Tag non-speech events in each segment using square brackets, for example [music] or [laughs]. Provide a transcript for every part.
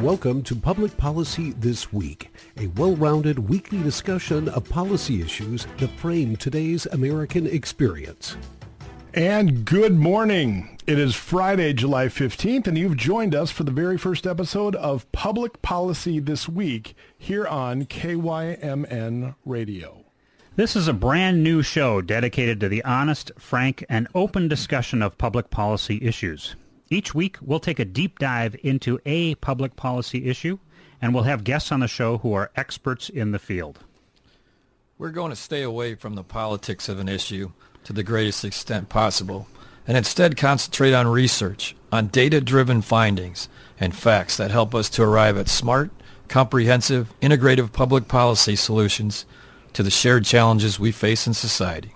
Welcome to Public Policy This Week, a well-rounded weekly discussion of policy issues that frame today's American experience. And good morning. It is Friday, July 15th, and you've joined us for the very first episode of Public Policy This Week here on KYMN Radio. This is a brand new show dedicated to the honest, frank, and open discussion of public policy issues. Each week, we'll take a deep dive into a public policy issue, and we'll have guests on the show who are experts in the field. We're going to stay away from the politics of an issue to the greatest extent possible, and instead concentrate on research, on data-driven findings, and facts that help us to arrive at smart, comprehensive, integrative public policy solutions to the shared challenges we face in society.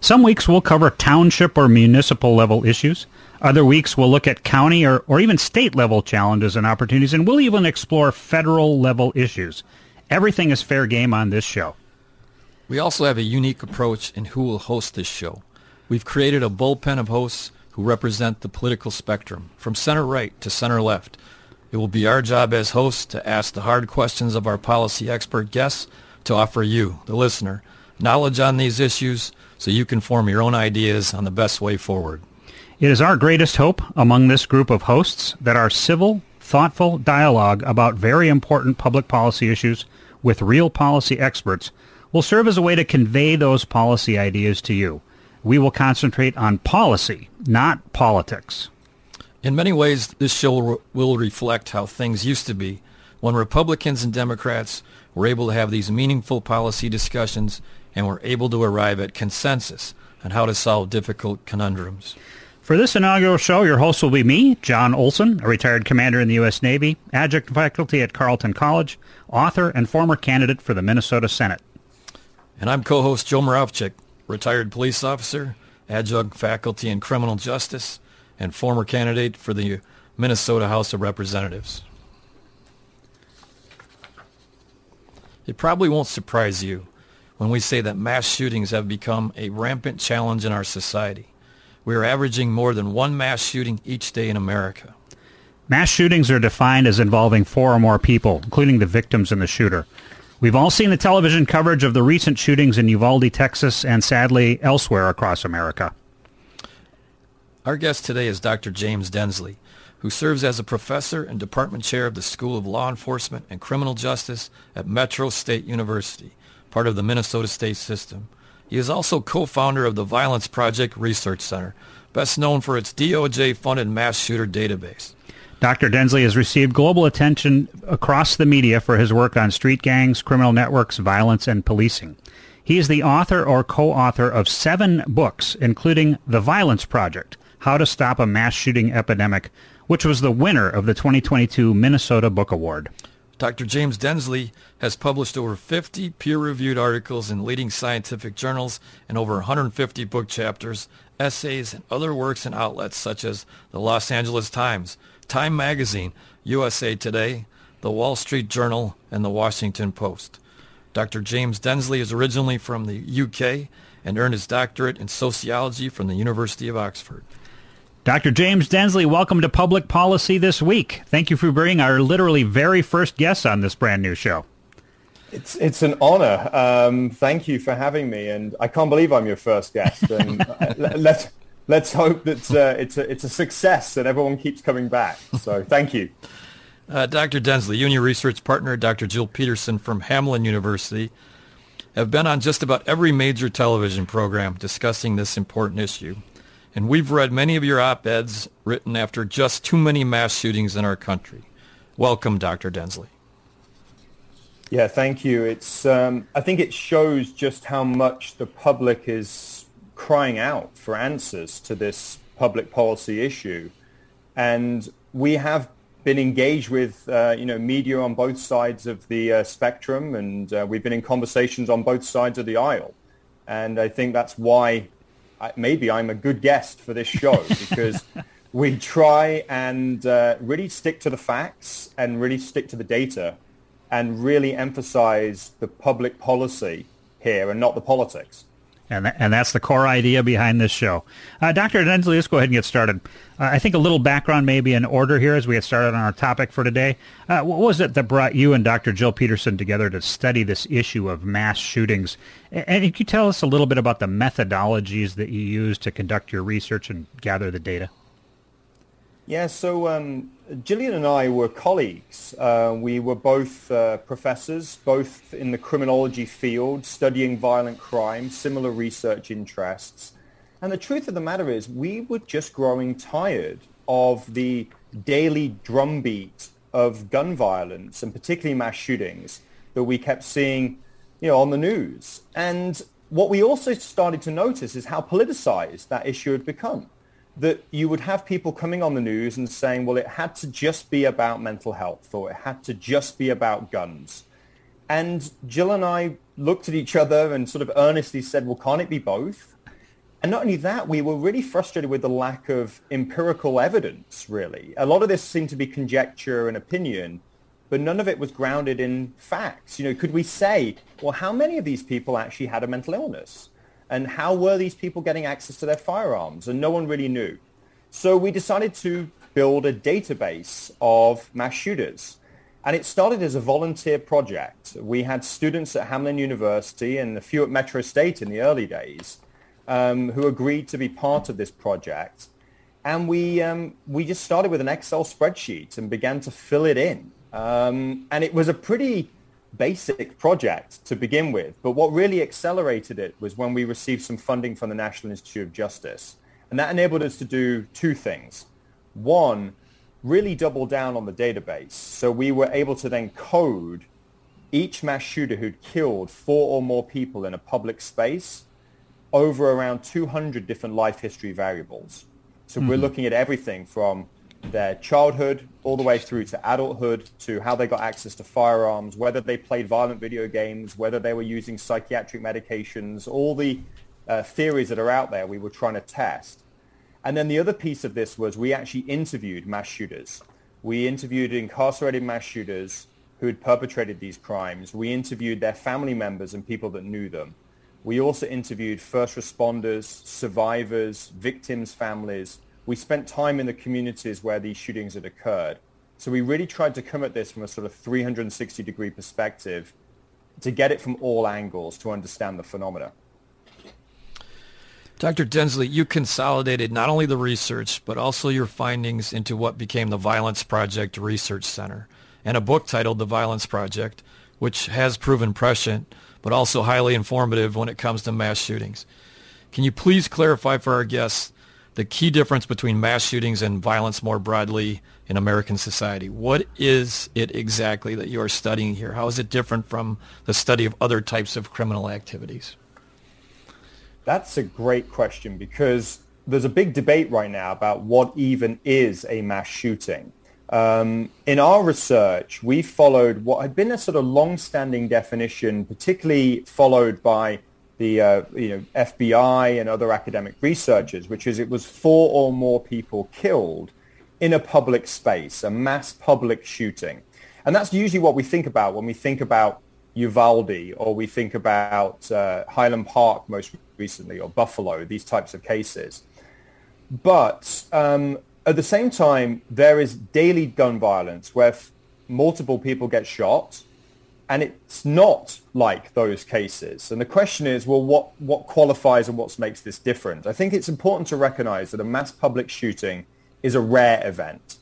Some weeks we'll cover township or municipal level issues. Other weeks we'll look at county or, or even state level challenges and opportunities, and we'll even explore federal level issues. Everything is fair game on this show. We also have a unique approach in who will host this show. We've created a bullpen of hosts who represent the political spectrum, from center right to center left. It will be our job as hosts to ask the hard questions of our policy expert guests to offer you, the listener, knowledge on these issues so you can form your own ideas on the best way forward. It is our greatest hope among this group of hosts that our civil, thoughtful dialogue about very important public policy issues with real policy experts will serve as a way to convey those policy ideas to you. We will concentrate on policy, not politics. In many ways, this show will reflect how things used to be when Republicans and Democrats were able to have these meaningful policy discussions and were able to arrive at consensus on how to solve difficult conundrums. For this inaugural show, your host will be me, Jon Olson, a retired commander in the U.S. Navy, adjunct faculty at Carleton College, author, and former candidate for the Minnesota Senate. And I'm co-host Joe Moravchik, retired police officer, adjunct faculty in criminal justice, and former candidate for the Minnesota House of Representatives. It probably won't surprise you when we say that mass shootings have become a rampant challenge in our society. We are averaging more than one mass shooting each day in America. Mass shootings are defined as involving four or more people, including the victims and the shooter. We've all seen the television coverage of the recent shootings in Uvalde, Texas, and sadly elsewhere across America. Our guest today is Dr. James Densley, who serves as a professor and department chair of the School of Law Enforcement and Criminal Justice at Metro State University, part of the Minnesota State System. He is also co-founder of the Violence Project Research Center, best known for its DOJ-funded mass shooter database. Dr. Densley has received global attention across the media for his work on street gangs, criminal networks, violence, and policing. He is the author or co-author of seven books, including The Violence Project, How to Stop a Mass Shooting Epidemic, which was the winner of the 2022 Minnesota Book Award. Dr. James Densley has published over 50 peer-reviewed articles in leading scientific journals and over 150 book chapters, essays, and other works and outlets such as the Los Angeles Times, Time Magazine, USA Today, the Wall Street Journal, and the Washington Post. Dr. James Densley is originally from the UK and earned his doctorate in sociology from the University of Oxford. Dr. James Densley, welcome to Public Policy This Week. Thank you for being our literally very first guest on this brand new show. It's it's an honor. Um, thank you for having me, and I can't believe I'm your first guest. And uh, [laughs] let's let's hope that uh, it's a it's a success and everyone keeps coming back. So thank you, uh, Dr. Densley. You and your research partner, Dr. Jill Peterson from Hamline University, have been on just about every major television program discussing this important issue. And we've read many of your op-eds written after just too many mass shootings in our country. Welcome, Dr. Densley. Yeah, thank you. It's um, I think it shows just how much the public is crying out for answers to this public policy issue, and we have been engaged with uh, you know media on both sides of the uh, spectrum, and uh, we've been in conversations on both sides of the aisle, and I think that's why maybe I'm a good guest for this show [laughs] because we try and uh, really stick to the facts and really stick to the data and really emphasize the public policy here and not the politics. And, th- and that's the core idea behind this show. Uh, Dr. Densley, let's go ahead and get started. Uh, I think a little background may be in order here as we get started on our topic for today. Uh, what was it that brought you and Dr. Jill Peterson together to study this issue of mass shootings? And, and can you tell us a little bit about the methodologies that you use to conduct your research and gather the data? Yeah, so um, Jillian and I were colleagues. Uh, we were both uh, professors, both in the criminology field, studying violent crime, similar research interests. And the truth of the matter is we were just growing tired of the daily drumbeat of gun violence and particularly mass shootings that we kept seeing you know, on the news. And what we also started to notice is how politicized that issue had become that you would have people coming on the news and saying, well, it had to just be about mental health or it had to just be about guns. And Jill and I looked at each other and sort of earnestly said, well, can't it be both? And not only that, we were really frustrated with the lack of empirical evidence, really. A lot of this seemed to be conjecture and opinion, but none of it was grounded in facts. You know, could we say, well, how many of these people actually had a mental illness? And how were these people getting access to their firearms? And no one really knew. So we decided to build a database of mass shooters. And it started as a volunteer project. We had students at Hamline University and a few at Metro State in the early days um, who agreed to be part of this project. And we, um, we just started with an Excel spreadsheet and began to fill it in. Um, and it was a pretty basic project to begin with. But what really accelerated it was when we received some funding from the National Institute of Justice. And that enabled us to do two things. One, really double down on the database. So we were able to then code each mass shooter who'd killed four or more people in a public space over around 200 different life history variables. So mm-hmm. we're looking at everything from their childhood all the way through to adulthood, to how they got access to firearms, whether they played violent video games, whether they were using psychiatric medications, all the uh, theories that are out there we were trying to test. And then the other piece of this was we actually interviewed mass shooters. We interviewed incarcerated mass shooters who had perpetrated these crimes. We interviewed their family members and people that knew them. We also interviewed first responders, survivors, victims' families, we spent time in the communities where these shootings had occurred. So we really tried to come at this from a sort of 360 degree perspective to get it from all angles to understand the phenomena. Dr. Densley, you consolidated not only the research, but also your findings into what became the Violence Project Research Center and a book titled The Violence Project, which has proven prescient, but also highly informative when it comes to mass shootings. Can you please clarify for our guests the key difference between mass shootings and violence more broadly in American society. What is it exactly that you are studying here? How is it different from the study of other types of criminal activities? That's a great question because there's a big debate right now about what even is a mass shooting. Um, in our research, we followed what had been a sort of long-standing definition, particularly followed by the uh, you know FBI and other academic researchers, which is it was four or more people killed in a public space, a mass public shooting, and that's usually what we think about when we think about Uvalde or we think about uh, Highland Park most recently or Buffalo, these types of cases. But um, at the same time, there is daily gun violence where f- multiple people get shot and it's not like those cases. And the question is, well, what, what qualifies and what makes this different? I think it's important to recognize that a mass public shooting is a rare event.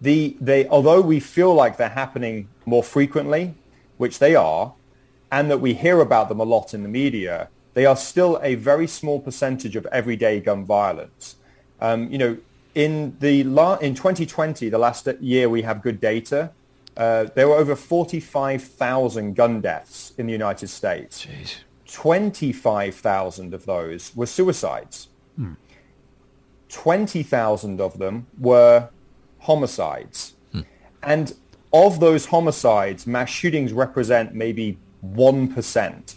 The, they, although we feel like they're happening more frequently, which they are, and that we hear about them a lot in the media, they are still a very small percentage of everyday gun violence. Um, you know, in the la- in 2020, the last year we have good data, uh, there were over 45,000 gun deaths in the United States. Jeez. 25,000 of those were suicides. Hmm. 20,000 of them were homicides. Hmm. And of those homicides, mass shootings represent maybe 1%.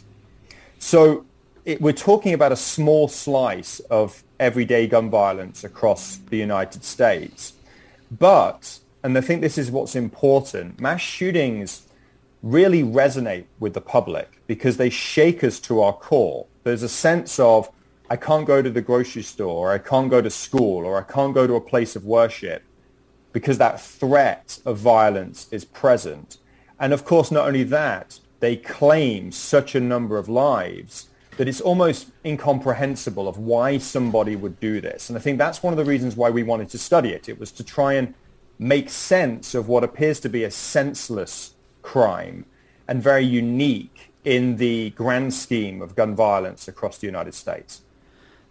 So it, we're talking about a small slice of everyday gun violence across the United States. But and I think this is what's important, mass shootings really resonate with the public because they shake us to our core. There's a sense of, I can't go to the grocery store, or I can't go to school, or I can't go to a place of worship because that threat of violence is present. And of course, not only that, they claim such a number of lives that it's almost incomprehensible of why somebody would do this. And I think that's one of the reasons why we wanted to study it. It was to try and make sense of what appears to be a senseless crime and very unique in the grand scheme of gun violence across the United States.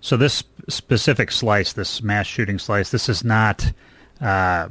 So this specific slice, this mass shooting slice, this is not, uh,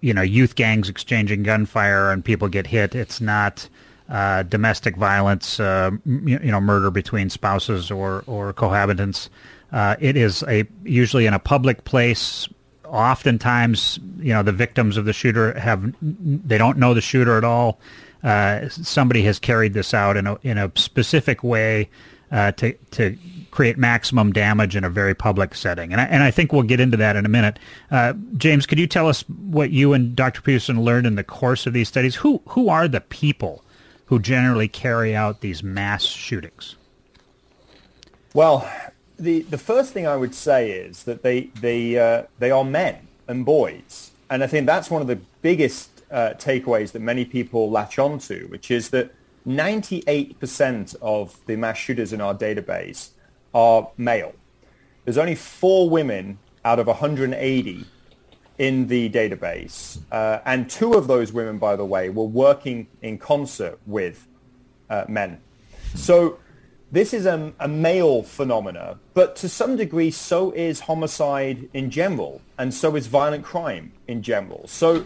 you know, youth gangs exchanging gunfire and people get hit. It's not uh, domestic violence, uh, you, know, murder between spouses or or cohabitants. Uh, it is a usually in a public place. Oftentimes, you know, the victims of the shooter have they don't know the shooter at all. Uh, somebody has carried this out in a in a specific way uh, to to create maximum damage in a very public setting. And I, and I think we'll get into that in a minute. Uh, James, could you tell us what you and Dr. Peterson learned in the course of these studies? Who who are the people who generally carry out these mass shootings? Well, the, the first thing I would say is that they, they, uh, they are men and boys. And I think that's one of the biggest uh, takeaways that many people latch onto, which is that 98% of the mass shooters in our database are male. There's only four women out of 180 in the database. Uh, and two of those women, by the way, were working in concert with uh, men. So this is a, a, male phenomena, but to some degree, so is homicide in general, and so is violent crime in general. So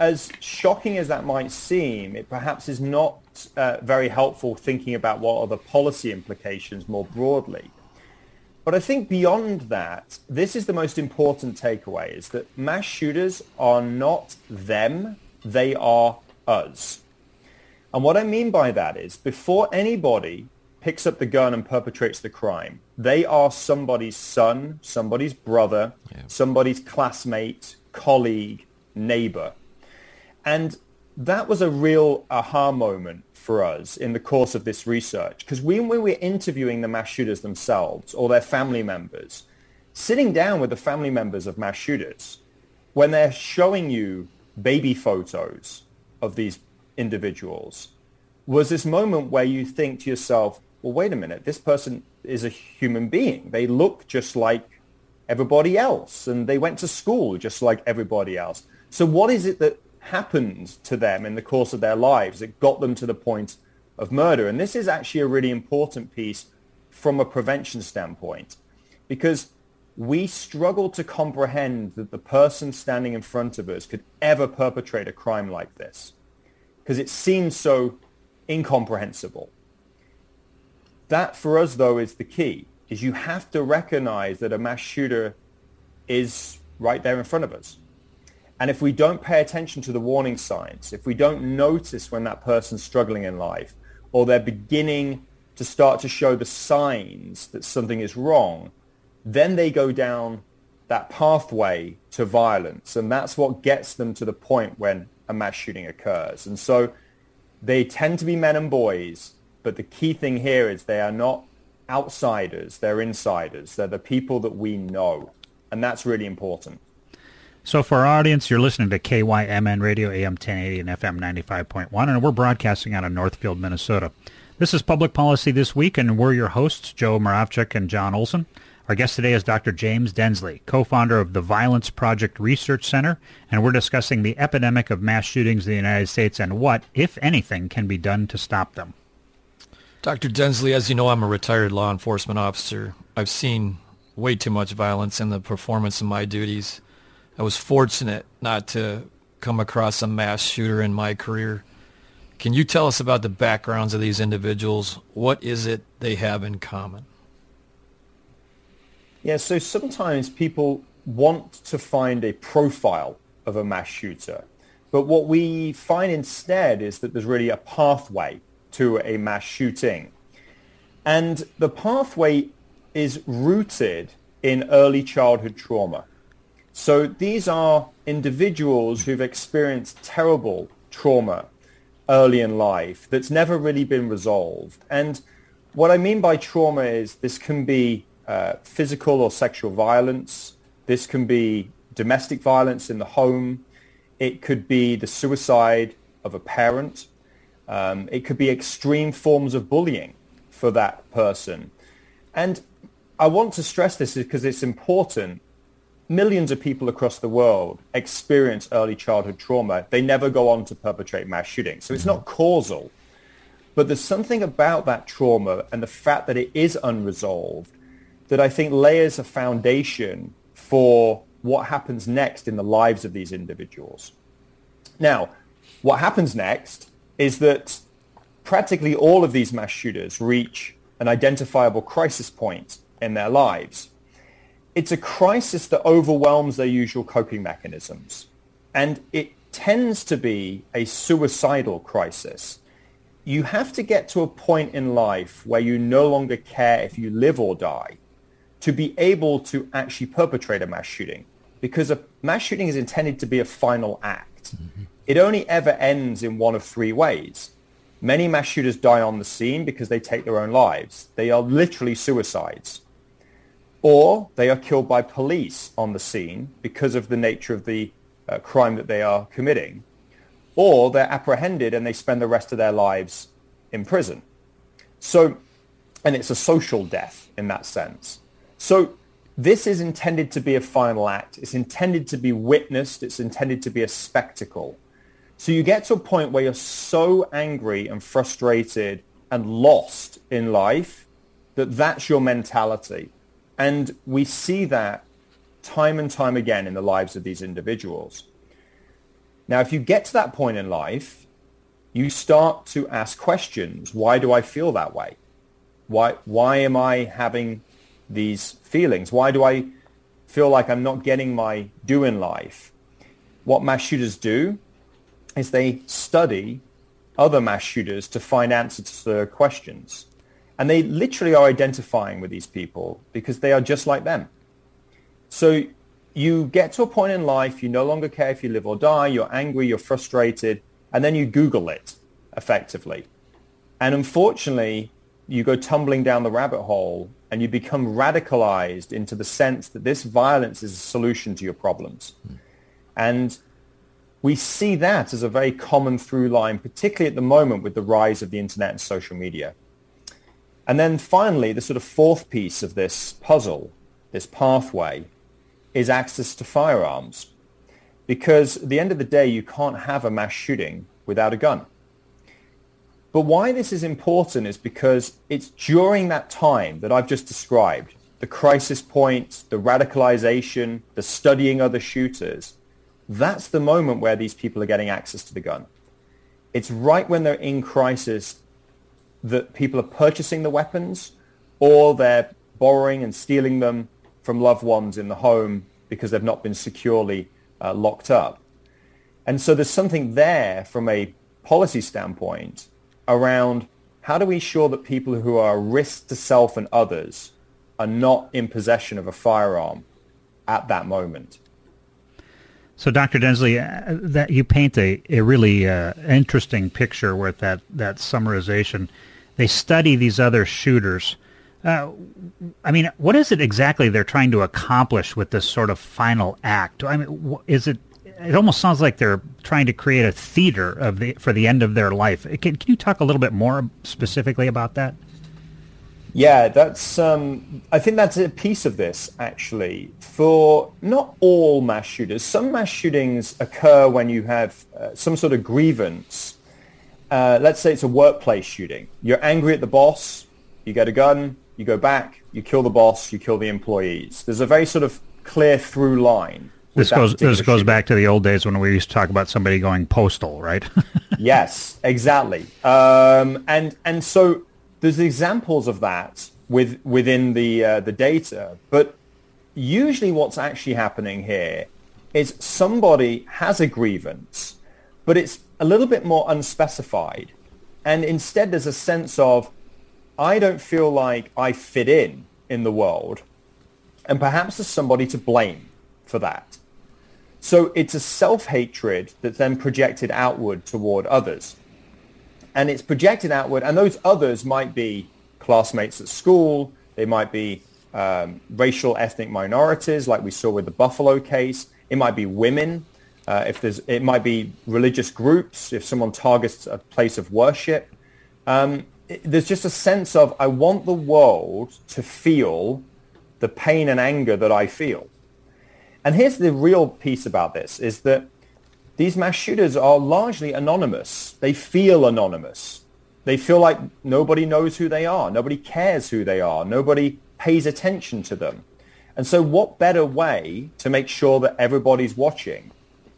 as shocking as that might seem, it perhaps is not uh, very helpful thinking about what are the policy implications more broadly. But I think beyond that, this is the most important takeaway is that mass shooters are not them, they are us. And what I mean by that is before anybody picks up the gun and perpetrates the crime, they are somebody's son, somebody's brother, yeah. somebody's classmate, colleague, neighbor. And that was a real aha moment for us in the course of this research because when we were interviewing the mass shooters themselves or their family members, sitting down with the family members of mass shooters, when they're showing you baby photos of these individuals, was this moment where you think to yourself, well, wait a minute, this person is a human being. They look just like everybody else and they went to school just like everybody else. So what is it that happened to them in the course of their lives that got them to the point of murder. And this is actually a really important piece from a prevention standpoint because we struggle to comprehend that the person standing in front of us could ever perpetrate a crime like this because it seems so incomprehensible. That for us though is the key is you have to recognize that a mass shooter is right there in front of us. And if we don't pay attention to the warning signs, if we don't notice when that person's struggling in life or they're beginning to start to show the signs that something is wrong, then they go down that pathway to violence. And that's what gets them to the point when a mass shooting occurs. And so they tend to be men and boys, but the key thing here is they are not outsiders, they're insiders. They're the people that we know. And that's really important. So for our audience, you're listening to KYMN Radio AM 1080 and FM 95.1, and we're broadcasting out of Northfield, Minnesota. This is Public Policy This Week, and we're your hosts, Joe Moravchik and Jon Olson. Our guest today is Dr. James Densley, co-founder of the Violence Project Research Center, and we're discussing the epidemic of mass shootings in the United States and what, if anything, can be done to stop them. Dr. Densley, as you know, I'm a retired law enforcement officer. I've seen way too much violence in the performance of my duties. I was fortunate not to come across a mass shooter in my career. Can you tell us about the backgrounds of these individuals? What is it they have in common? Yeah, so sometimes people want to find a profile of a mass shooter. But what we find instead is that there's really a pathway to a mass shooting. And the pathway is rooted in early childhood trauma. So these are individuals who've experienced terrible trauma early in life that's never really been resolved. And what I mean by trauma is this can be uh, physical or sexual violence. This can be domestic violence in the home. It could be the suicide of a parent. Um, it could be extreme forms of bullying for that person. And I want to stress this because it's important. Millions of people across the world experience early childhood trauma. They never go on to perpetrate mass shootings. So it's not causal. But there's something about that trauma and the fact that it is unresolved that I think layers a foundation for what happens next in the lives of these individuals. Now, what happens next is that practically all of these mass shooters reach an identifiable crisis point in their lives. It's a crisis that overwhelms their usual coping mechanisms. And it tends to be a suicidal crisis you have to get to a point in life where you no longer care if you live or die to be able to actually perpetrate a mass shooting because a mass shooting is intended to be a final act. Mm-hmm. It only ever ends in one of three ways. Many mass shooters die on the scene because they take their own lives. They are literally suicides. Or they are killed by police on the scene because of the nature of the uh, crime that they are committing or they're apprehended and they spend the rest of their lives in prison. So, and it's a social death in that sense. So this is intended to be a final act. It's intended to be witnessed. It's intended to be a spectacle. So you get to a point where you're so angry and frustrated and lost in life that that's your mentality. And we see that time and time again in the lives of these individuals. Now, if you get to that point in life, you start to ask questions. Why do I feel that way? Why, why am I having these feelings? Why do I feel like I'm not getting my due in life? What mass shooters do is they study other mass shooters to find answers to their questions. And they literally are identifying with these people because they are just like them. So you get to a point in life, you no longer care if you live or die, you're angry, you're frustrated, and then you Google it effectively. And unfortunately, you go tumbling down the rabbit hole and you become radicalized into the sense that this violence is a solution to your problems. Mm. And we see that as a very common through line, particularly at the moment with the rise of the internet and social media. And then finally, the sort of fourth piece of this puzzle, this pathway, is access to firearms. Because at the end of the day, you can't have a mass shooting without a gun. But why this is important is because it's during that time that I've just described, the crisis point, the radicalization, the studying other shooters, that's the moment where these people are getting access to the gun. It's right when they're in crisis that people are purchasing the weapons or they're borrowing and stealing them from loved ones in the home because they've not been securely uh, locked up. And so there's something there from a policy standpoint around how do we ensure that people who are a risk to self and others are not in possession of a firearm at that moment. So, Dr. Densley, uh, that you paint a, a really uh, interesting picture with that, that summarization. They study these other shooters uh, I mean, what is it exactly they're trying to accomplish with this sort of final act? I mean, is it? It almost sounds like they're trying to create a theater of the for the end of their life. Can, can you talk a little bit more specifically about that? Yeah, that's. Um, I think that's a piece of this actually. For not all mass shooters, some mass shootings occur when you have uh, some sort of grievance. Uh, let's say it's a workplace shooting. You're angry at the boss. You get a gun you go back, you kill the boss, you kill the employees. There's a very sort of clear through line. This goes this goes back to the old days when we used to talk about somebody going postal, right? [laughs] yes, exactly. Um, and and so there's examples of that with within the uh, the data, but usually what's actually happening here is somebody has a grievance, but it's a little bit more unspecified, and instead there's a sense of I don't feel like I fit in in the world. And perhaps there's somebody to blame for that. So it's a self-hatred that's then projected outward toward others. And it's projected outward, and those others might be classmates at school. They might be um, racial ethnic minorities, like we saw with the Buffalo case. It might be women. Uh, if there's, it might be religious groups. If someone targets a place of worship, um, it, there's just a sense of I want the world to feel the pain and anger that I feel. And here's the real piece about this: is that these mass shooters are largely anonymous. They feel anonymous. They feel like nobody knows who they are. Nobody cares who they are. Nobody pays attention to them. And so what better way to make sure that everybody's watching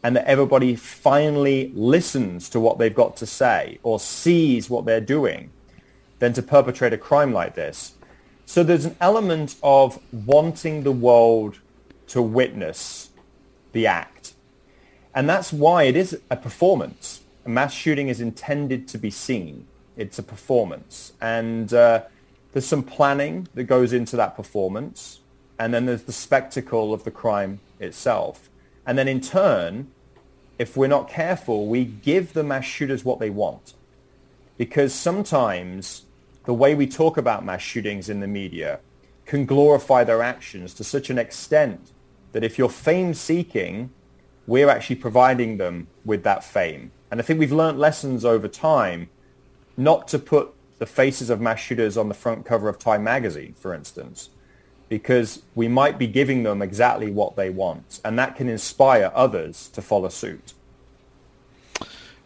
and that everybody finally listens to what they've got to say or sees what they're doing than to perpetrate a crime like this. So there's an element of wanting the world to witness the act. And that's why it is a performance. A mass shooting is intended to be seen. It's a performance. And uh, there's some planning that goes into that performance. And then there's the spectacle of the crime itself. And then in turn, if we're not careful, we give the mass shooters what they want. Because sometimes the way we talk about mass shootings in the media can glorify their actions to such an extent that if you're fame seeking, we're actually providing them with that fame. And I think we've learned lessons over time not to put the faces of mass shooters on the front cover of Time magazine, for instance, because we might be giving them exactly what they want. And that can inspire others to follow suit.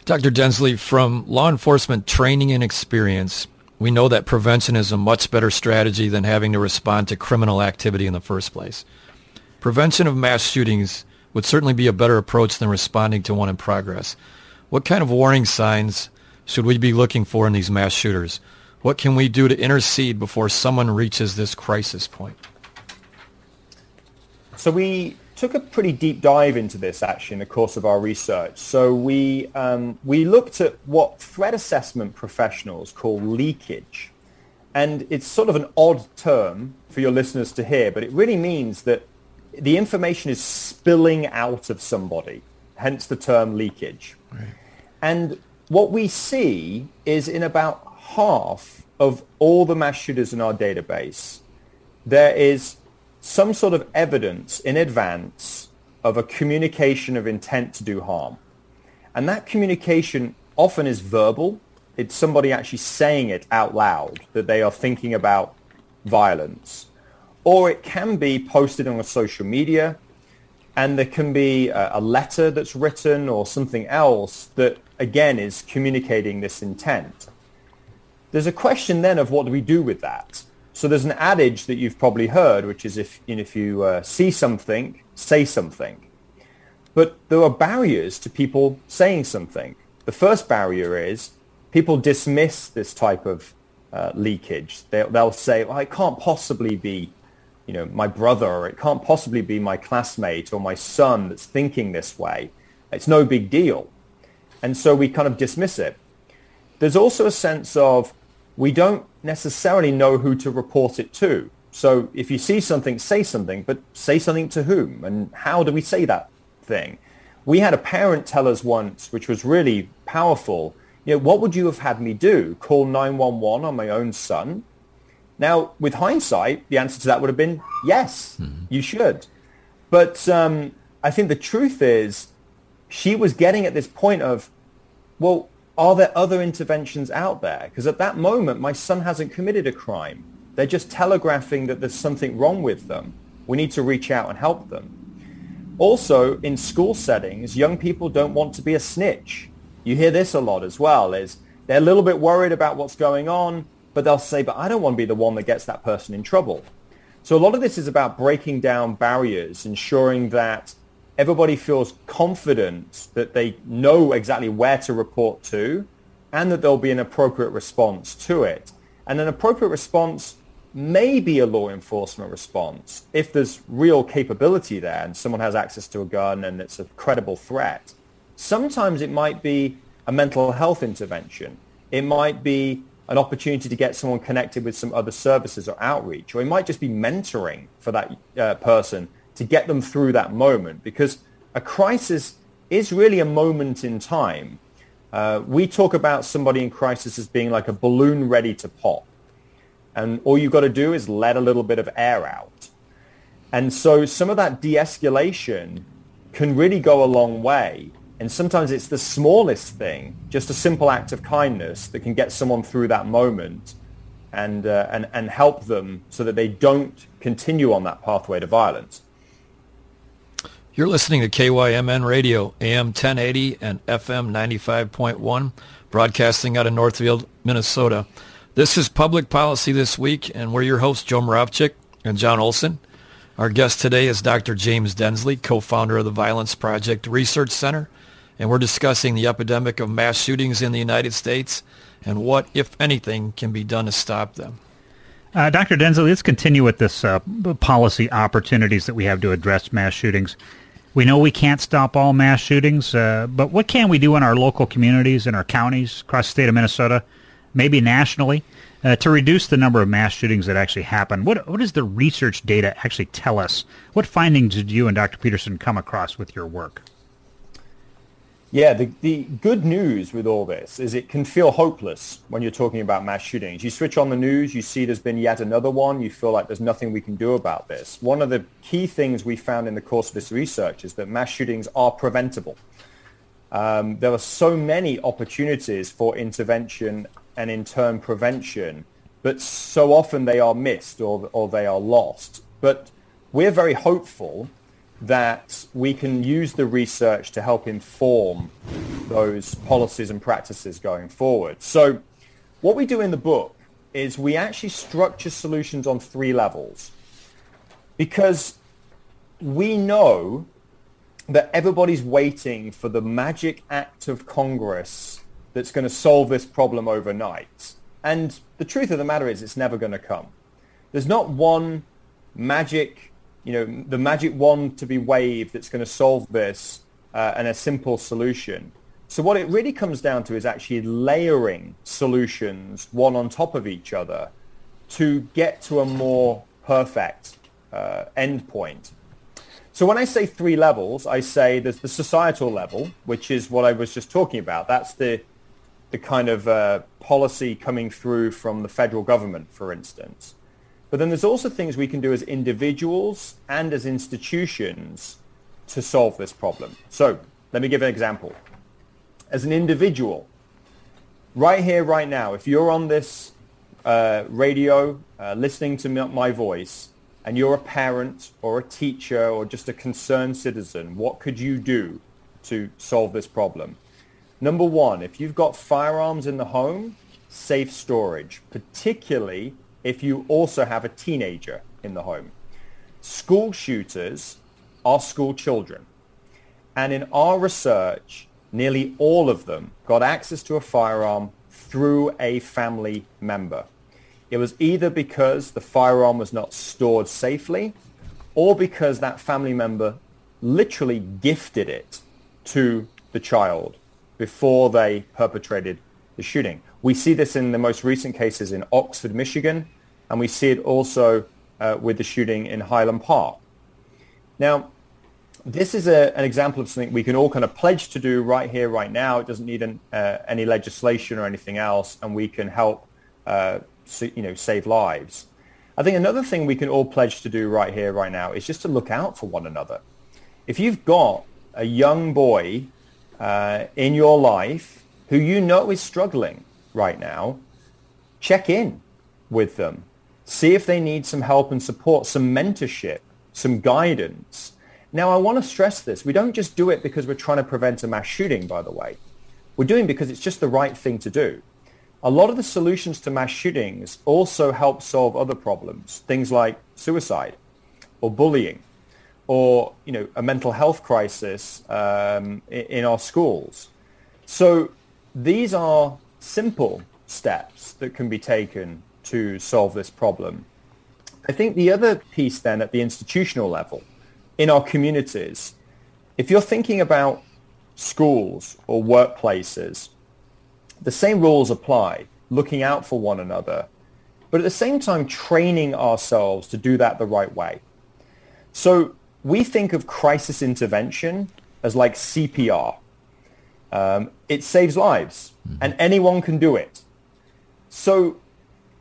Dr. Densley, from law enforcement training and experience, we know that prevention is a much better strategy than having to respond to criminal activity in the first place. Prevention of mass shootings would certainly be a better approach than responding to one in progress. What kind of warning signs should we be looking for in these mass shooters? What can we do to intercede before someone reaches this crisis point? So we took a pretty deep dive into this actually in the course of our research. So we um, we looked at what threat assessment professionals call leakage, and it's sort of an odd term for your listeners to hear, but it really means that the information is spilling out of somebody, hence the term leakage. Right. And what we see is in about half of all the mass shooters in our database, there is some sort of evidence in advance of a communication of intent to do harm. And that communication often is verbal. It's somebody actually saying it out loud that they are thinking about violence. Or it can be posted on a social media and there can be a, a letter that's written or something else that again is communicating this intent. There's a question then of what do we do with that? So there's an adage that you've probably heard, which is if, you if you uh, see something, say something. But there are barriers to people saying something. The first barrier is people dismiss this type of uh, leakage. They'll, they'll say, well, it can't possibly be you know, my brother, or it can't possibly be my classmate or my son that's thinking this way. It's no big deal. And so we kind of dismiss it. There's also a sense of we don't necessarily know who to report it to. So if you see something, say something, but say something to whom? And how do we say that thing? We had a parent tell us once, which was really powerful, you know, what would you have had me do? Call 911 on my own son? Now, with hindsight, the answer to that would have been yes, mm-hmm. you should. But um, I think the truth is she was getting at this point of, well, are there other interventions out there? Because at that moment, my son hasn't committed a crime. They're just telegraphing that there's something wrong with them. We need to reach out and help them. Also, in school settings, young people don't want to be a snitch. You hear this a lot as well, is they're a little bit worried about what's going on, but they'll say, but I don't want to be the one that gets that person in trouble. So a lot of this is about breaking down barriers, ensuring that everybody feels confident that they know exactly where to report to and that there'll be an appropriate response to it. And an appropriate response may be a law enforcement response if there's real capability there and someone has access to a gun and it's a credible threat. Sometimes it might be a mental health intervention. It might be an opportunity to get someone connected with some other services or outreach, or it might just be mentoring for that uh, person to get them through that moment because a crisis is really a moment in time. Uh, we talk about somebody in crisis as being like a balloon ready to pop. And all you've got to do is let a little bit of air out. And so some of that de-escalation can really go a long way. And sometimes it's the smallest thing, just a simple act of kindness that can get someone through that moment and, uh, and, and help them so that they don't continue on that pathway to violence. You're listening to KYMN Radio, AM 1080 and FM 95.1, broadcasting out of Northfield, Minnesota. This is Public Policy This Week, and we're your hosts, Joe Moravchik and Jon Olson. Our guest today is Dr. James Densley, co-founder of the Violence Project Research Center, and we're discussing the epidemic of mass shootings in the United States and what, if anything, can be done to stop them. Uh, Dr. Denzel, let's continue with this uh, policy opportunities that we have to address mass shootings. We know we can't stop all mass shootings, uh, but what can we do in our local communities, in our counties, across the state of Minnesota, maybe nationally, uh, to reduce the number of mass shootings that actually happen? What, what does the research data actually tell us? What findings did you and Dr. Peterson come across with your work? Yeah, the, the good news with all this is it can feel hopeless when you're talking about mass shootings. You switch on the news, you see there's been yet another one, you feel like there's nothing we can do about this. One of the key things we found in the course of this research is that mass shootings are preventable. Um, there are so many opportunities for intervention and in turn prevention, but so often they are missed or, or they are lost. But we're very hopeful that we can use the research to help inform those policies and practices going forward. So what we do in the book is we actually structure solutions on three levels because we know that everybody's waiting for the magic act of Congress that's going to solve this problem overnight. And the truth of the matter is it's never going to come. There's not one magic you know, the magic wand to be waved that's going to solve this uh, and a simple solution. So what it really comes down to is actually layering solutions one on top of each other to get to a more perfect uh, endpoint. So when I say three levels, I say there's the societal level, which is what I was just talking about. That's the the kind of uh, policy coming through from the federal government, for instance. But then there's also things we can do as individuals and as institutions to solve this problem. So let me give an example. As an individual, right here, right now, if you're on this uh, radio uh, listening to my voice and you're a parent or a teacher or just a concerned citizen, what could you do to solve this problem? Number one, if you've got firearms in the home, safe storage, particularly if you also have a teenager in the home. School shooters are school children. And in our research, nearly all of them got access to a firearm through a family member. It was either because the firearm was not stored safely or because that family member literally gifted it to the child before they perpetrated the shooting. We see this in the most recent cases in Oxford, Michigan, and we see it also uh, with the shooting in Highland Park. Now, this is a, an example of something we can all kind of pledge to do right here, right now. It doesn't need an, uh, any legislation or anything else, and we can help, uh, you know, save lives. I think another thing we can all pledge to do right here, right now, is just to look out for one another. If you've got a young boy uh, in your life who you know is struggling right now, check in with them see if they need some help and support, some mentorship, some guidance. Now, I want to stress this. We don't just do it because we're trying to prevent a mass shooting, by the way. We're doing because it's just the right thing to do. A lot of the solutions to mass shootings also help solve other problems, things like suicide or bullying or, you know, a mental health crisis um, in our schools. So these are simple steps that can be taken to solve this problem. I think the other piece then at the institutional level, in our communities, if you're thinking about schools or workplaces, the same rules apply, looking out for one another, but at the same time training ourselves to do that the right way. So we think of crisis intervention as like CPR. Um, it saves lives, mm-hmm. and anyone can do it. So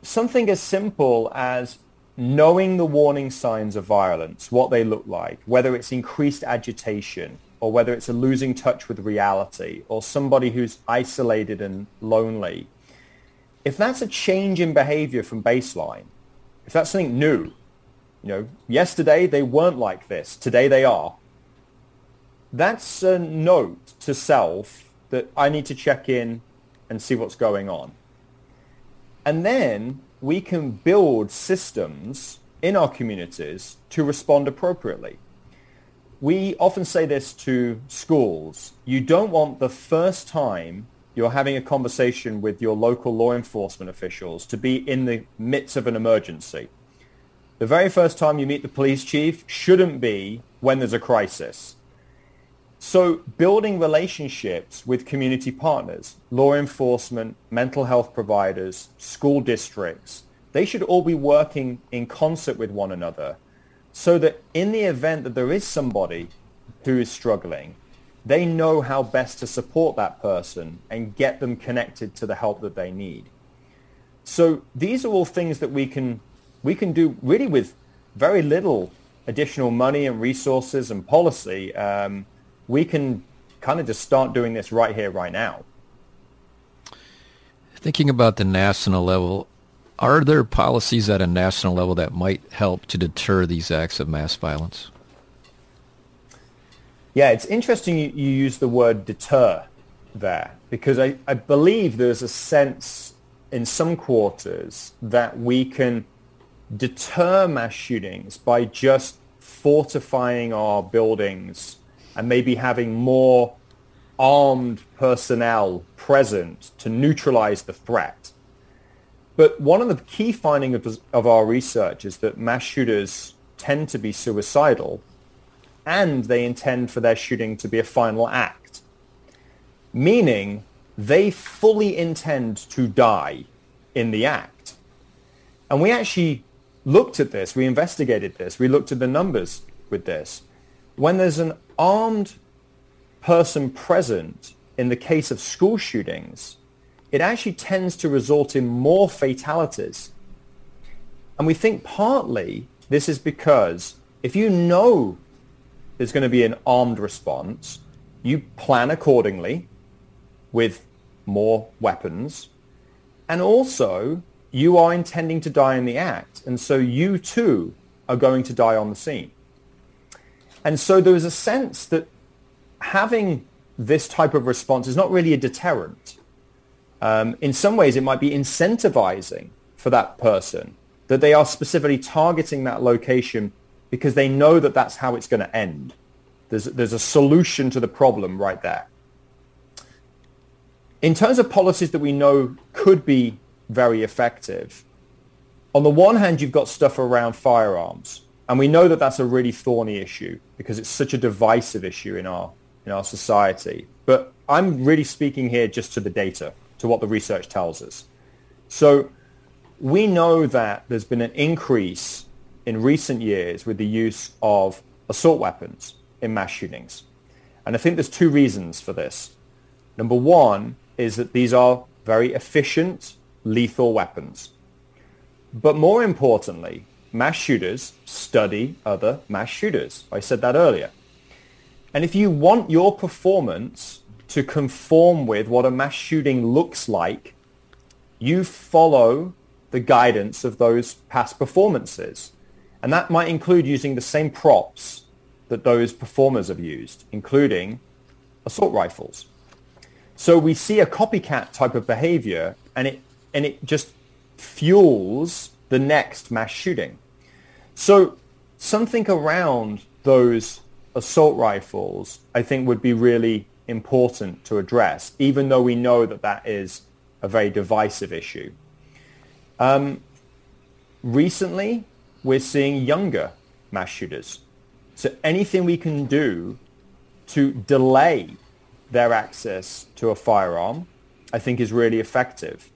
something as simple as knowing the warning signs of violence, what they look like, whether it's increased agitation or whether it's a losing touch with reality or somebody who's isolated and lonely, if that's a change in behavior from baseline, if that's something new, you know, yesterday they weren't like this, today they are, that's a note to self that I need to check in and see what's going on. And then we can build systems in our communities to respond appropriately. We often say this to schools. You don't want the first time you're having a conversation with your local law enforcement officials to be in the midst of an emergency. The very first time you meet the police chief shouldn't be when there's a crisis. So building relationships with community partners, law enforcement, mental health providers, school districts, they should all be working in concert with one another so that in the event that there is somebody who is struggling, they know how best to support that person and get them connected to the help that they need. So these are all things that we can we can do really with very little additional money and resources and policy. Um, we can kind of just start doing this right here, right now. Thinking about the national level, are there policies at a national level that might help to deter these acts of mass violence? Yeah, it's interesting you, you use the word deter there because I, I believe there's a sense in some quarters that we can deter mass shootings by just fortifying our buildings and maybe having more armed personnel present to neutralize the threat. But one of the key findings of, of our research is that mass shooters tend to be suicidal and they intend for their shooting to be a final act, meaning they fully intend to die in the act. And we actually looked at this, we investigated this, we looked at the numbers with this. When there's an armed person present in the case of school shootings, it actually tends to result in more fatalities. And we think partly this is because if you know there's going to be an armed response, you plan accordingly with more weapons. And also, you are intending to die in the act. And so you too are going to die on the scene. And so there is a sense that having this type of response is not really a deterrent. Um, in some ways, it might be incentivizing for that person that they are specifically targeting that location because they know that that's how it's going to end. There's, there's a solution to the problem right there. In terms of policies that we know could be very effective, on the one hand, you've got stuff around firearms. And we know that that's a really thorny issue because it's such a divisive issue in our, in our society. But I'm really speaking here just to the data, to what the research tells us. So we know that there's been an increase in recent years with the use of assault weapons in mass shootings. And I think there's two reasons for this. Number one is that these are very efficient, lethal weapons. But more importantly, mass shooters study other mass shooters. I said that earlier. And if you want your performance to conform with what a mass shooting looks like, you follow the guidance of those past performances. And that might include using the same props that those performers have used, including assault rifles. So we see a copycat type of behavior and it, and it just fuels the next mass shooting. So something around those assault rifles, I think would be really important to address, even though we know that that is a very divisive issue. Um, recently, we're seeing younger mass shooters. So anything we can do to delay their access to a firearm, I think is really effective.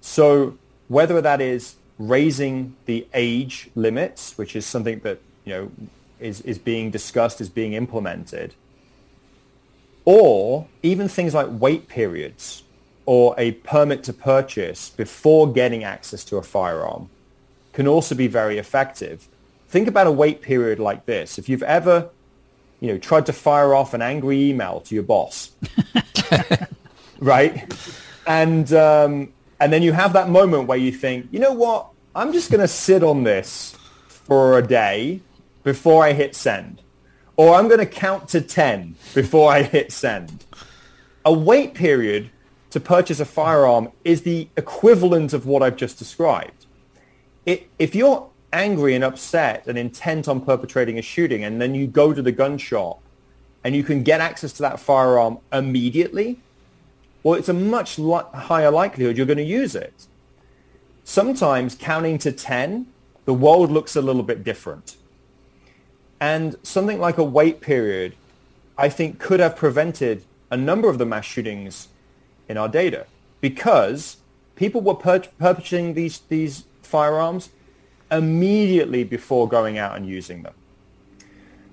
So whether that is raising the age limits, which is something that you know is, is being discussed, is being implemented, or even things like wait periods or a permit to purchase before getting access to a firearm can also be very effective. Think about a wait period like this. If you've ever, you know, tried to fire off an angry email to your boss, [laughs] right? And um, and then you have that moment where you think, you know what? I'm just going to sit on this for a day before I hit send, or I'm going to count to ten before I hit send. A wait period to purchase a firearm is the equivalent of what I've just described. It, if you're angry and upset and intent on perpetrating a shooting and then you go to the gun shop and you can get access to that firearm immediately, well, it's a much li- higher likelihood you're going to use it. Sometimes counting to 10, the world looks a little bit different. And something like a wait period, I think, could have prevented a number of the mass shootings in our data because people were pur- purchasing these, these firearms immediately before going out and using them.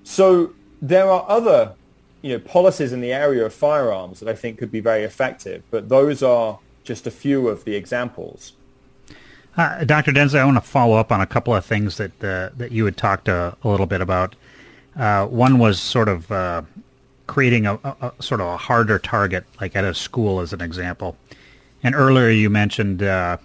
So there are other you know, policies in the area of firearms that I think could be very effective, but those are just a few of the examples. Uh, Dr. Densley, I want to follow up on a couple of things that uh, that you had talked a, a little bit about. Uh, one was sort of uh, creating a, a, a, sort of a harder target, like at a school, as an example. And earlier you mentioned, uh,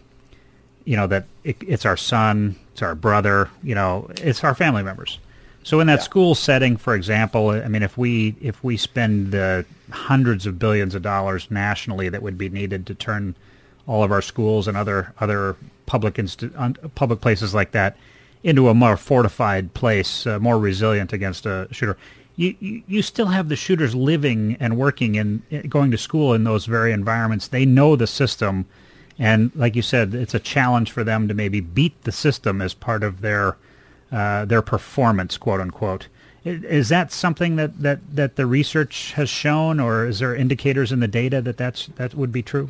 you know, that it, it's our son, it's our brother, you know, it's our family members. So in that yeah. school setting, for example, I mean, if we if we spend the hundreds of billions of dollars nationally that would be needed to turn all of our schools and other other public public places like that into a more fortified place, uh, more resilient against a shooter you, you, still have the shooters living and working and going to school in those very environments. They know the system, and like you said, it's a challenge for them to maybe beat the system as part of their uh, their performance, quote unquote. Is that something that, that, that the research has shown, or is there indicators in the data that that's, that would be true?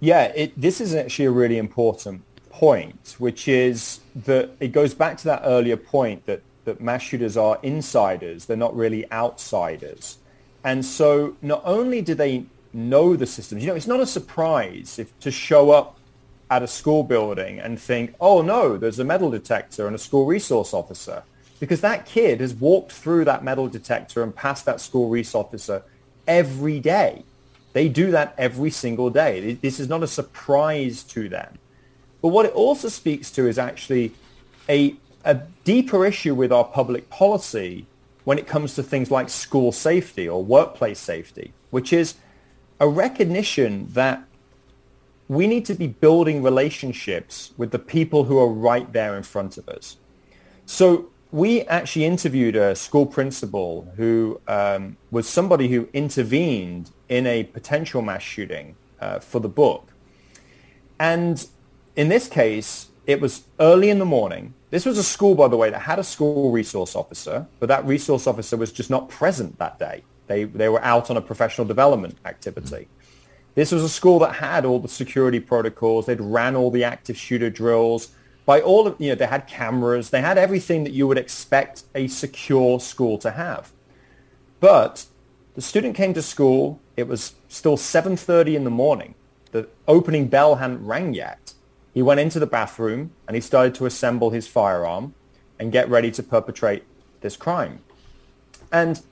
Yeah, it, this is actually a really important point, which is that it goes back to that earlier point that that mass shooters are insiders, they're not really outsiders. And so not only do they know the systems, you know, it's not a surprise if to show up at a school building and think, oh no, there's a metal detector and a school resource officer. Because that kid has walked through that metal detector and past that school resource officer every day. They do that every single day. This is not a surprise to them. But what it also speaks to is actually a a deeper issue with our public policy when it comes to things like school safety or workplace safety, which is a recognition that we need to be building relationships with the people who are right there in front of us. So we actually interviewed a school principal who um, was somebody who intervened in a potential mass shooting uh, for the book. And in this case, it was early in the morning. This was a school, by the way, that had a school resource officer, but that resource officer was just not present that day. They, they were out on a professional development activity. This was a school that had all the security protocols. They'd ran all the active shooter drills. By all of, you know, they had cameras. They had everything that you would expect a secure school to have. But the student came to school. It was still 7.30 in the morning. The opening bell hadn't rang yet. He went into the bathroom and he started to assemble his firearm and get ready to perpetrate this crime. And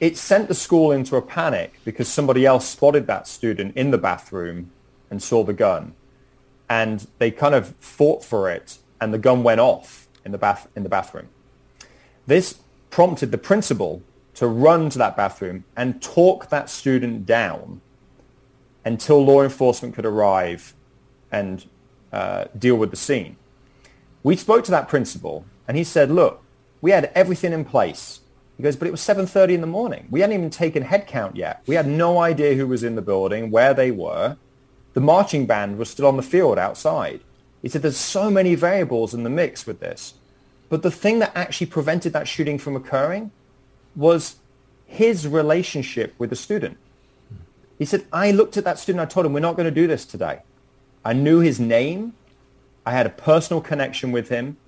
it sent the school into a panic because somebody else spotted that student in the bathroom and saw the gun. And they kind of fought for it and the gun went off in the, bath- in the bathroom. This prompted the principal to run to that bathroom and talk that student down until law enforcement could arrive and uh, deal with the scene. We spoke to that principal and he said, look, we had everything in place. He goes, but it was 7.30 in the morning. We hadn't even taken head count yet. We had no idea who was in the building, where they were. The marching band was still on the field outside. He said, there's so many variables in the mix with this. But the thing that actually prevented that shooting from occurring was his relationship with the student. He said, I looked at that student. I told him, we're not going to do this today. I knew his name. I had a personal connection with him.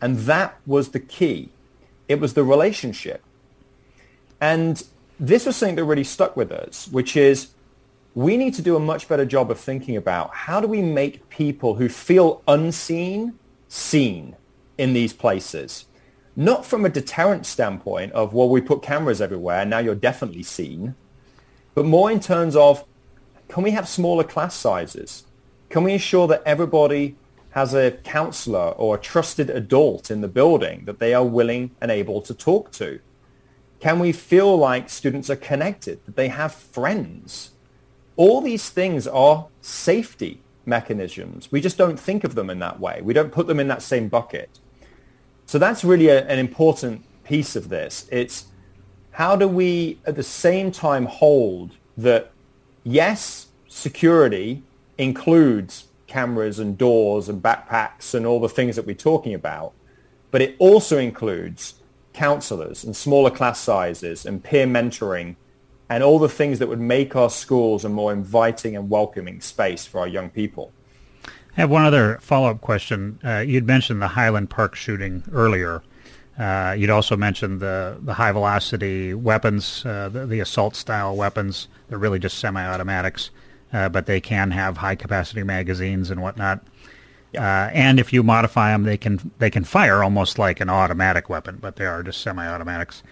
And that was the key. It was the relationship. And this was something that really stuck with us, which is we need to do a much better job of thinking about how do we make people who feel unseen seen in these places. Not from a deterrent standpoint of, well, we put cameras everywhere and now you're definitely seen, but more in terms of, can we have smaller class sizes? Can we ensure that everybody has a counselor or a trusted adult in the building that they are willing and able to talk to? Can we feel like students are connected, that they have friends? All these things are safety mechanisms. We just don't think of them in that way. We don't put them in that same bucket. So that's really a, an important piece of this. It's how do we at the same time hold that, yes, security includes cameras and doors and backpacks and all the things that we're talking about, but it also includes counselors and smaller class sizes and peer mentoring and all the things that would make our schools a more inviting and welcoming space for our young people. I have one other follow-up question. Uh, you'd mentioned the Highland Park shooting earlier. Uh, you'd also mentioned the, the high-velocity weapons, uh, the, the assault-style weapons. They're really just semi-automatics, uh, but they can have high-capacity magazines and whatnot. Uh, and if you modify them, they can they can fire almost like an automatic weapon, but they are just semi-automatics.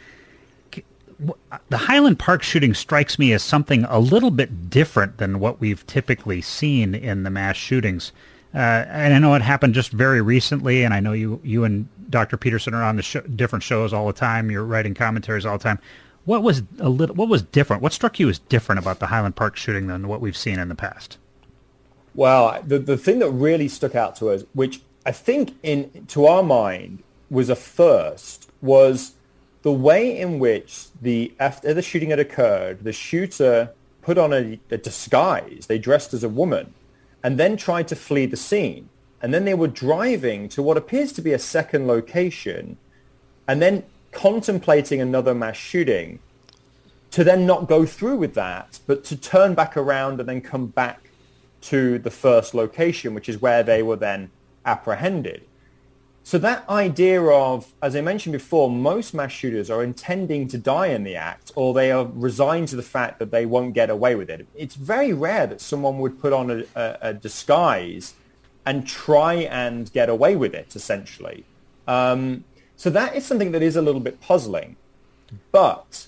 The Highland Park shooting strikes me as something a little bit different than what we've typically seen in the mass shootings. Uh, and I know it happened just very recently, and I know you you and Dr. Peterson are on the show, different shows all the time. You're writing commentaries all the time. What was a little what was different? What struck you as different about the Highland Park shooting than what we've seen in the past? Well, the, the thing that really stuck out to us, which I think in to our mind was a first, was the way in which the after the shooting had occurred, the shooter put on a, a disguise. They dressed as a woman and then tried to flee the scene. And then they were driving to what appears to be a second location and then contemplating another mass shooting to then not go through with that, but to turn back around and then come back to the first location, which is where they were then apprehended. So that idea of, as I mentioned before, most mass shooters are intending to die in the act or they are resigned to the fact that they won't get away with it. It's very rare that someone would put on a, a, a disguise and try and get away with it, essentially. Um, so that is something that is a little bit puzzling. But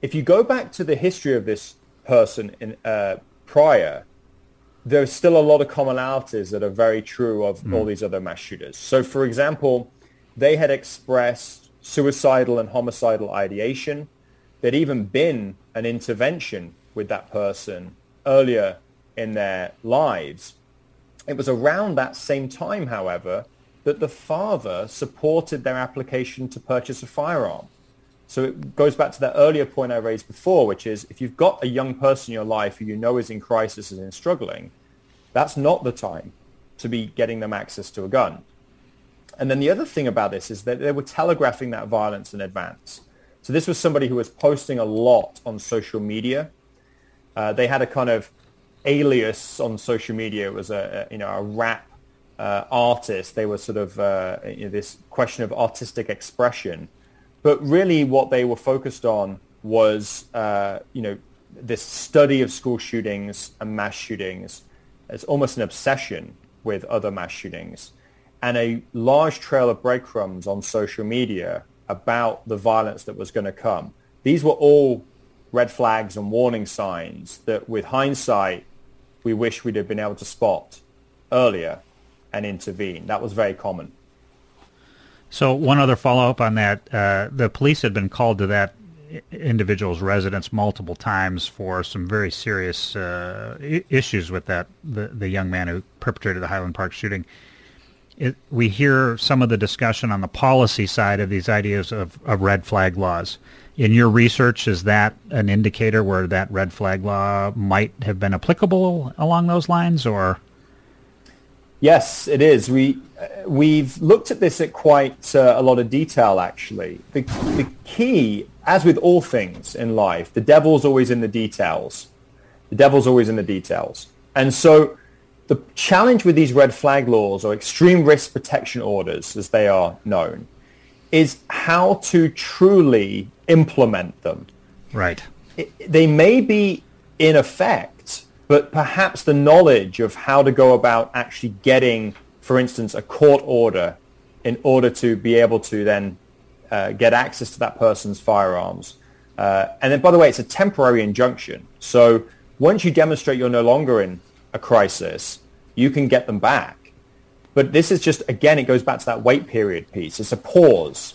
if you go back to the history of this person in, uh, prior, there's still a lot of commonalities that are very true of mm. all these other mass shooters. So, for example, they had expressed suicidal and homicidal ideation. There'd even been an intervention with that person earlier in their lives. It was around that same time, however, that the father supported their application to purchase a firearm. So it goes back to that earlier point I raised before, which is if you've got a young person in your life who you know is in crisis and is struggling, that's not the time to be getting them access to a gun. And then the other thing about this is that they were telegraphing that violence in advance. So this was somebody who was posting a lot on social media. Uh, they had a kind of alias on social media. It was a, a you know a rap uh, artist. They were sort of uh, you know, this question of artistic expression but really what they were focused on was, uh, you know, this study of school shootings and mass shootings. It's almost an obsession with other mass shootings and a large trail of breadcrumbs on social media about the violence that was going to come. These were all red flags and warning signs that with hindsight, we wish we'd have been able to spot earlier and intervene. That was very common. So one other follow-up on that, uh, the police had been called to that individual's residence multiple times for some very serious uh, issues with that the, the young man who perpetrated the Highland Park shooting. It, we hear some of the discussion on the policy side of these ideas of, of red flag laws. In your research, is that an indicator where that red flag law might have been applicable along those lines, or? Yes, it is. We we've looked at this at quite uh, a lot of detail. Actually, the the key, as with all things in life, the devil's always in the details. The devil's always in the details, and so the challenge with these red flag laws or extreme risk protection orders, as they are known, is how to truly implement them. Right. It, they may be in effect but perhaps the knowledge of how to go about actually getting, for instance, a court order in order to be able to then uh, get access to that person's firearms. Uh, and then, by the way, it's a temporary injunction. So once you demonstrate you're no longer in a crisis, you can get them back. But this is just, again, it goes back to that wait period piece. It's a pause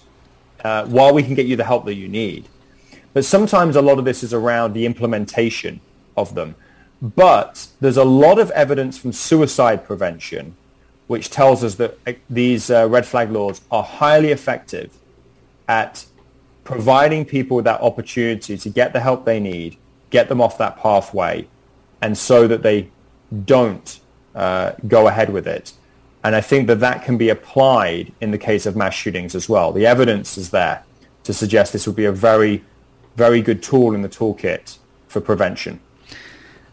uh, while we can get you the help that you need. But sometimes a lot of this is around the implementation of them. But there's a lot of evidence from suicide prevention which tells us that uh, these uh, red flag laws are highly effective at providing people with that opportunity to get the help they need, get them off that pathway, and so that they don't uh, go ahead with it. And I think that that can be applied in the case of mass shootings as well. The evidence is there to suggest this would be a very, very good tool in the toolkit for prevention.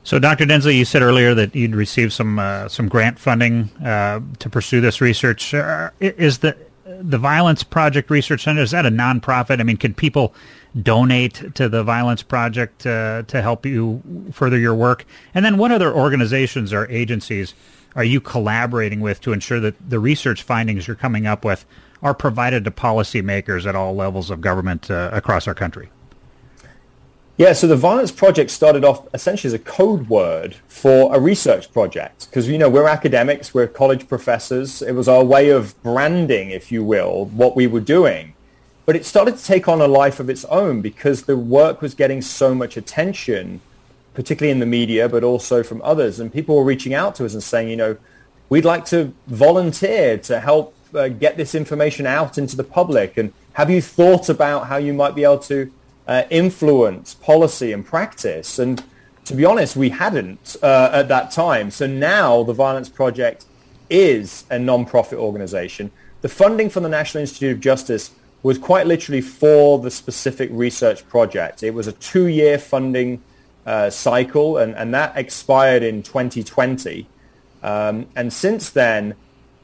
So, Dr. Densley, you said earlier that you'd received some uh, some grant funding uh, to pursue this research. Uh, is the the Violence Project Research Center is that a nonprofit? I mean, can people donate to the Violence Project uh, to help you further your work? And then, what other organizations or agencies are you collaborating with to ensure that the research findings you're coming up with are provided to policymakers at all levels of government uh, across our country? Yeah, so the Violence Project started off essentially as a code word for a research project because, you know, we're academics, we're college professors. It was our way of branding, if you will, what we were doing. But it started to take on a life of its own because the work was getting so much attention, particularly in the media, but also from others. And people were reaching out to us and saying, you know, we'd like to volunteer to help uh, get this information out into the public. And have you thought about how you might be able to uh, influence policy and practice. And to be honest, we hadn't uh, at that time. So now the Violence Project is a non-profit organization. The funding from the National Institute of Justice was quite literally for the specific research project. It was a two-year funding uh, cycle, and, and that expired in 2020. Um, and since then,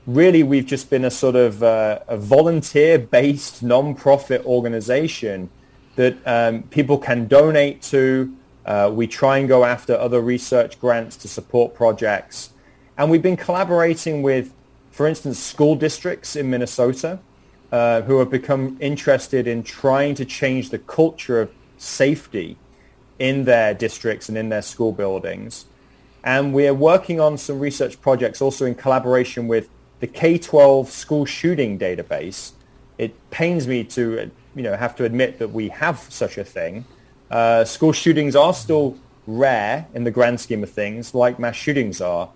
really, we've just been a sort of uh, a volunteer-based non-profit organization that um, people can donate to. Uh, we try and go after other research grants to support projects. And we've been collaborating with, for instance, school districts in Minnesota uh, who have become interested in trying to change the culture of safety in their districts and in their school buildings. And we're working on some research projects also in collaboration with the K-12 school shooting database. It pains me to you know, have to admit that we have such a thing. Uh, school shootings are still rare in the grand scheme of things, like mass shootings are.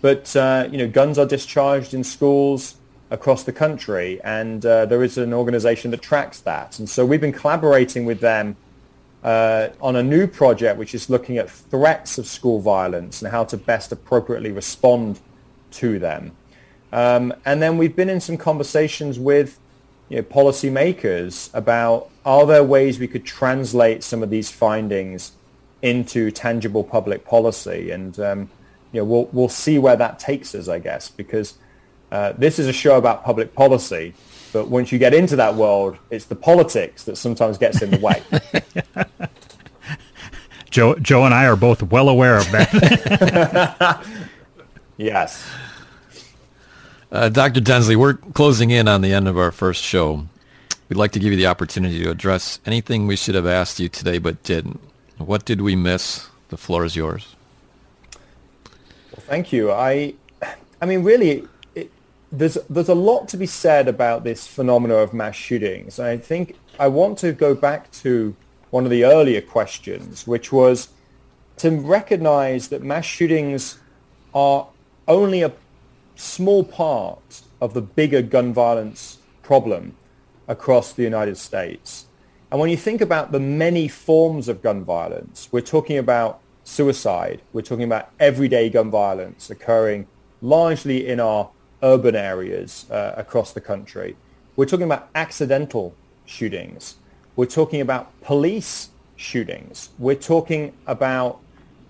But, uh, you know, guns are discharged in schools across the country, and uh, there is an organization that tracks that. And so we've been collaborating with them uh, on a new project which is looking at threats of school violence and how to best appropriately respond to them. Um, and then we've been in some conversations with you know, policymakers about are there ways we could translate some of these findings into tangible public policy? And um, you know, we'll we'll see where that takes us, I guess, because uh, this is a show about public policy. But once you get into that world, it's the politics that sometimes gets in the way. [laughs] [laughs] Joe, Joe, and I are both well aware of that. [laughs] yes. Uh, Dr. Densley, we're closing in on the end of our first show. We'd like to give you the opportunity to address anything we should have asked you today but didn't. What did we miss? The floor is yours. Well, thank you. I, I mean, really, it, there's there's a lot to be said about this phenomena of mass shootings. I think I want to go back to one of the earlier questions, which was to recognize that mass shootings are only a small part of the bigger gun violence problem across the United States. And when you think about the many forms of gun violence, we're talking about suicide, we're talking about everyday gun violence occurring largely in our urban areas uh, across the country. We're talking about accidental shootings. We're talking about police shootings. We're talking about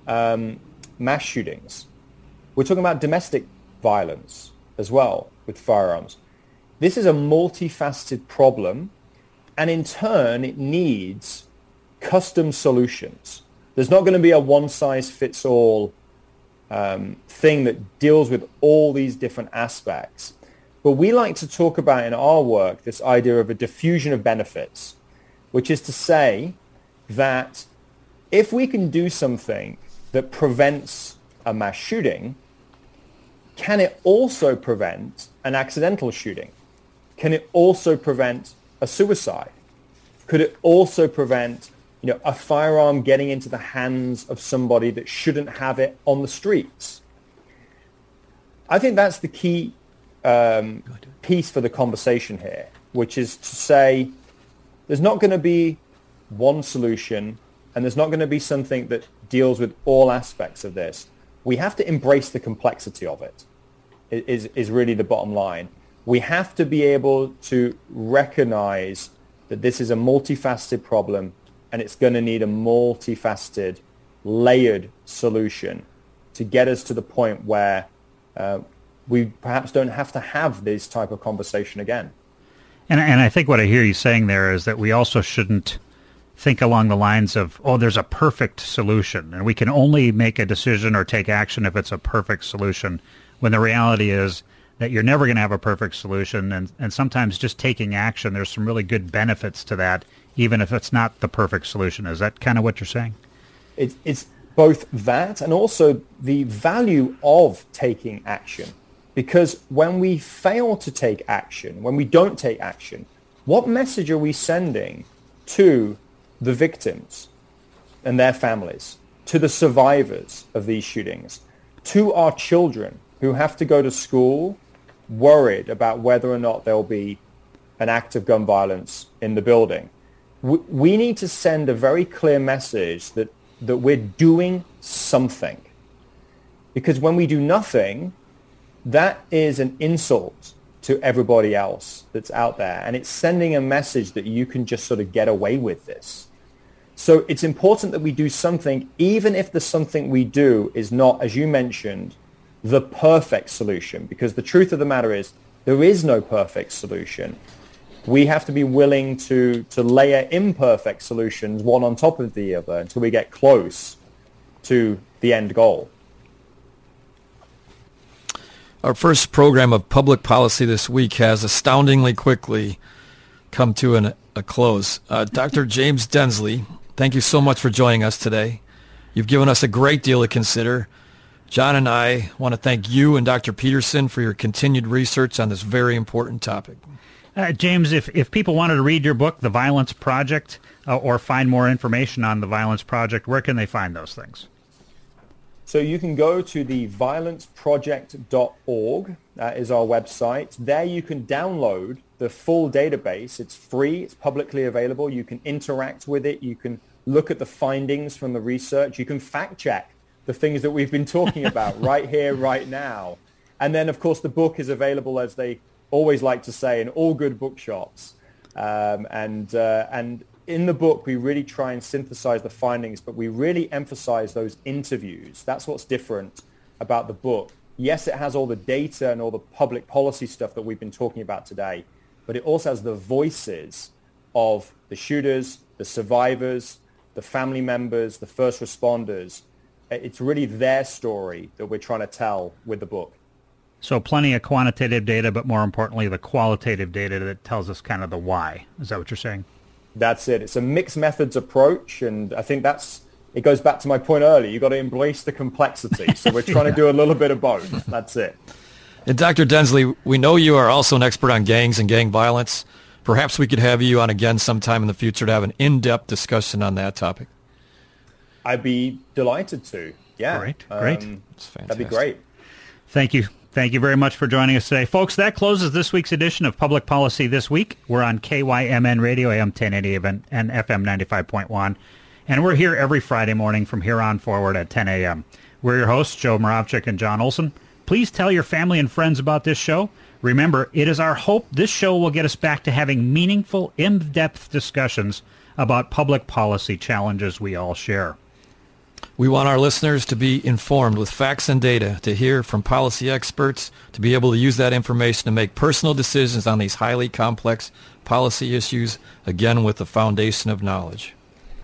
um, mass shootings. We're talking about domestic violence as well with firearms. This is a multifaceted problem, and in turn, it needs custom solutions. There's not going to be a one-size-fits-all um, thing that deals with all these different aspects. But we like to talk about in our work this idea of a diffusion of benefits, which is to say that if we can do something that prevents a mass shooting, can it also prevent an accidental shooting? Can it also prevent a suicide? Could it also prevent you know, a firearm getting into the hands of somebody that shouldn't have it on the streets? I think that's the key um, piece for the conversation here, which is to say there's not going to be one solution and there's not going to be something that deals with all aspects of this. We have to embrace the complexity of it, is, is really the bottom line. We have to be able to recognize that this is a multifaceted problem and it's going to need a multifaceted, layered solution to get us to the point where uh, we perhaps don't have to have this type of conversation again. And, and I think what I hear you saying there is that we also shouldn't think along the lines of, oh, there's a perfect solution, and we can only make a decision or take action if it's a perfect solution, when the reality is that you're never going to have a perfect solution, and, and sometimes just taking action, there's some really good benefits to that, even if it's not the perfect solution. Is that kind of what you're saying? It, it's both that and also the value of taking action. Because when we fail to take action, when we don't take action, what message are we sending to the victims and their families, to the survivors of these shootings, to our children who have to go to school worried about whether or not there'll be an act of gun violence in the building? We need to send a very clear message that, that we're doing something. Because when we do nothing, that is an insult to everybody else that's out there. And it's sending a message that you can just sort of get away with this. So it's important that we do something, even if the something we do is not, as you mentioned, the perfect solution. Because the truth of the matter is there is no perfect solution. We have to be willing to, to layer imperfect solutions one on top of the other until we get close to the end goal. Our first program of public policy this week has astoundingly quickly come to an, a close. Uh, Dr. [laughs] James Densley, thank you so much for joining us today. You've given us a great deal to consider. Jon and I want to thank you and Dr. Peterson for your continued research on this very important topic. Uh, James, if, if people wanted to read your book, The Violence Project, uh, or find more information on The Violence Project, where can they find those things? So you can go to the violenceproject.org, that is our website. There you can download the full database. It's free, it's publicly available. You can interact with it. You can look at the findings from the research. You can fact check the things that we've been talking [laughs] about right here, right now. And then, of course, the book is available, as they always like to say, in all good bookshops. Um, and, uh, and in the book, we really try and synthesize the findings, but we really emphasize those interviews. That's what's different about the book. Yes, it has all the data and all the public policy stuff that we've been talking about today, but it also has the voices of the shooters, the survivors, the family members, the first responders. It's really their story that we're trying to tell with the book. So plenty of quantitative data, but more importantly, the qualitative data that tells us kind of the why. Is that what you're saying? That's it. It's a mixed methods approach, and I think that's it goes back to my point earlier. You've got to embrace the complexity. So we're [laughs] trying yeah. to do a little bit of both. That's it. And Dr. Densley, we know you are also an expert on gangs and gang violence. Perhaps we could have you on again sometime in the future to have an in-depth discussion on that topic. I'd be delighted to. Yeah. Great. Great. Um, that'd be great. Thank you. Thank you very much for joining us today. Folks, that closes this week's edition of Public Policy This Week. We're on KYMN Radio, AM 1080 and FM 95.1. And we're here every Friday morning from here on forward at 10 a.m. We're your hosts, Joe Moravchik and Jon Olson. Please tell your family and friends about this show. Remember, it is our hope this show will get us back to having meaningful, in-depth discussions about public policy challenges we all share. We want our listeners to be informed with facts and data, to hear from policy experts, to be able to use that information to make personal decisions on these highly complex policy issues, again with the foundation of knowledge.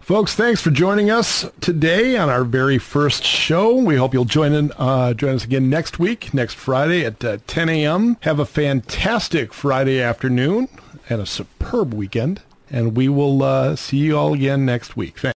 Folks, thanks for joining us today on our very first show. We hope you'll join in, uh, join us again next week, next Friday at uh, 10 a.m. Have a fantastic Friday afternoon and a superb weekend. And we will uh, see you all again next week. Thanks.